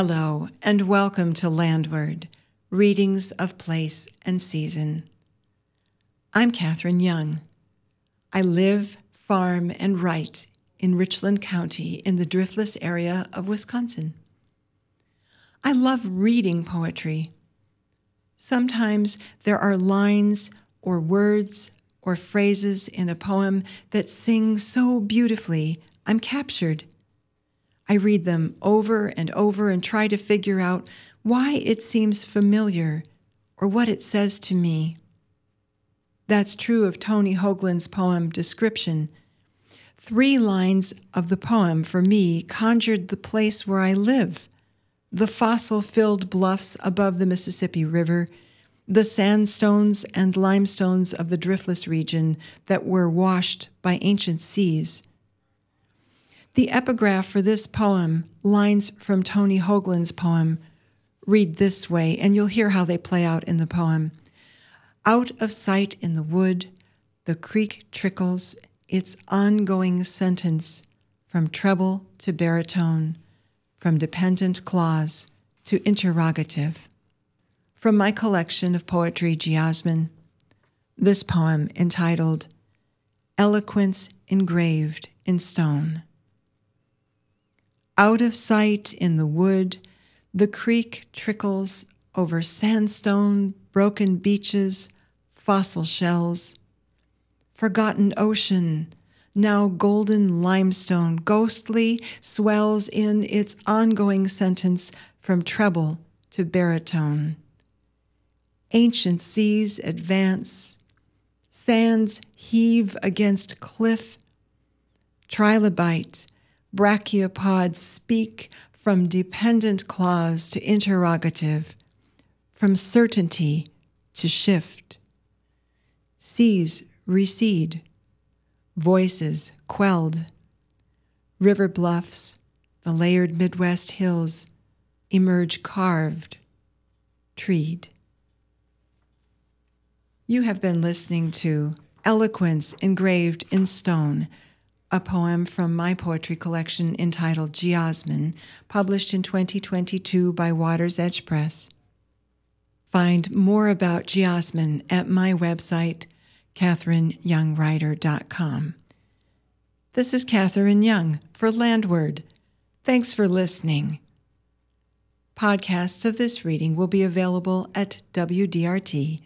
Hello, and welcome to Landward Readings of Place and Season. I'm Catherine Young. I live, farm, and write in Richland County in the Driftless area of Wisconsin. I love reading poetry. Sometimes there are lines or words or phrases in a poem that sing so beautifully, I'm captured. I read them over and over and try to figure out why it seems familiar or what it says to me. That's true of Tony Hoagland's poem Description. Three lines of the poem for me conjured the place where I live the fossil filled bluffs above the Mississippi River, the sandstones and limestones of the driftless region that were washed by ancient seas. The epigraph for this poem, lines from Tony Hoagland's poem, read this way, and you'll hear how they play out in the poem. Out of sight in the wood, the creek trickles its ongoing sentence from treble to baritone, from dependent clause to interrogative. From my collection of poetry, Geosmin, this poem entitled Eloquence Engraved in Stone. Out of sight in the wood, the creek trickles over sandstone, broken beaches, fossil shells. Forgotten ocean, now golden limestone, ghostly swells in its ongoing sentence from treble to baritone. Ancient seas advance, sands heave against cliff, trilobite brachiopods speak from dependent clause to interrogative, from certainty to shift. Seas recede, voices quelled. River bluffs, the layered Midwest hills emerge carved, treed. You have been listening to Eloquence Engraved in Stone a poem from my poetry collection entitled Geosmin, published in 2022 by Water's Edge Press. Find more about Geosmin at my website, catherineyoungwriter.com. This is Catherine Young for Landward. Thanks for listening. Podcasts of this reading will be available at wdrt.org.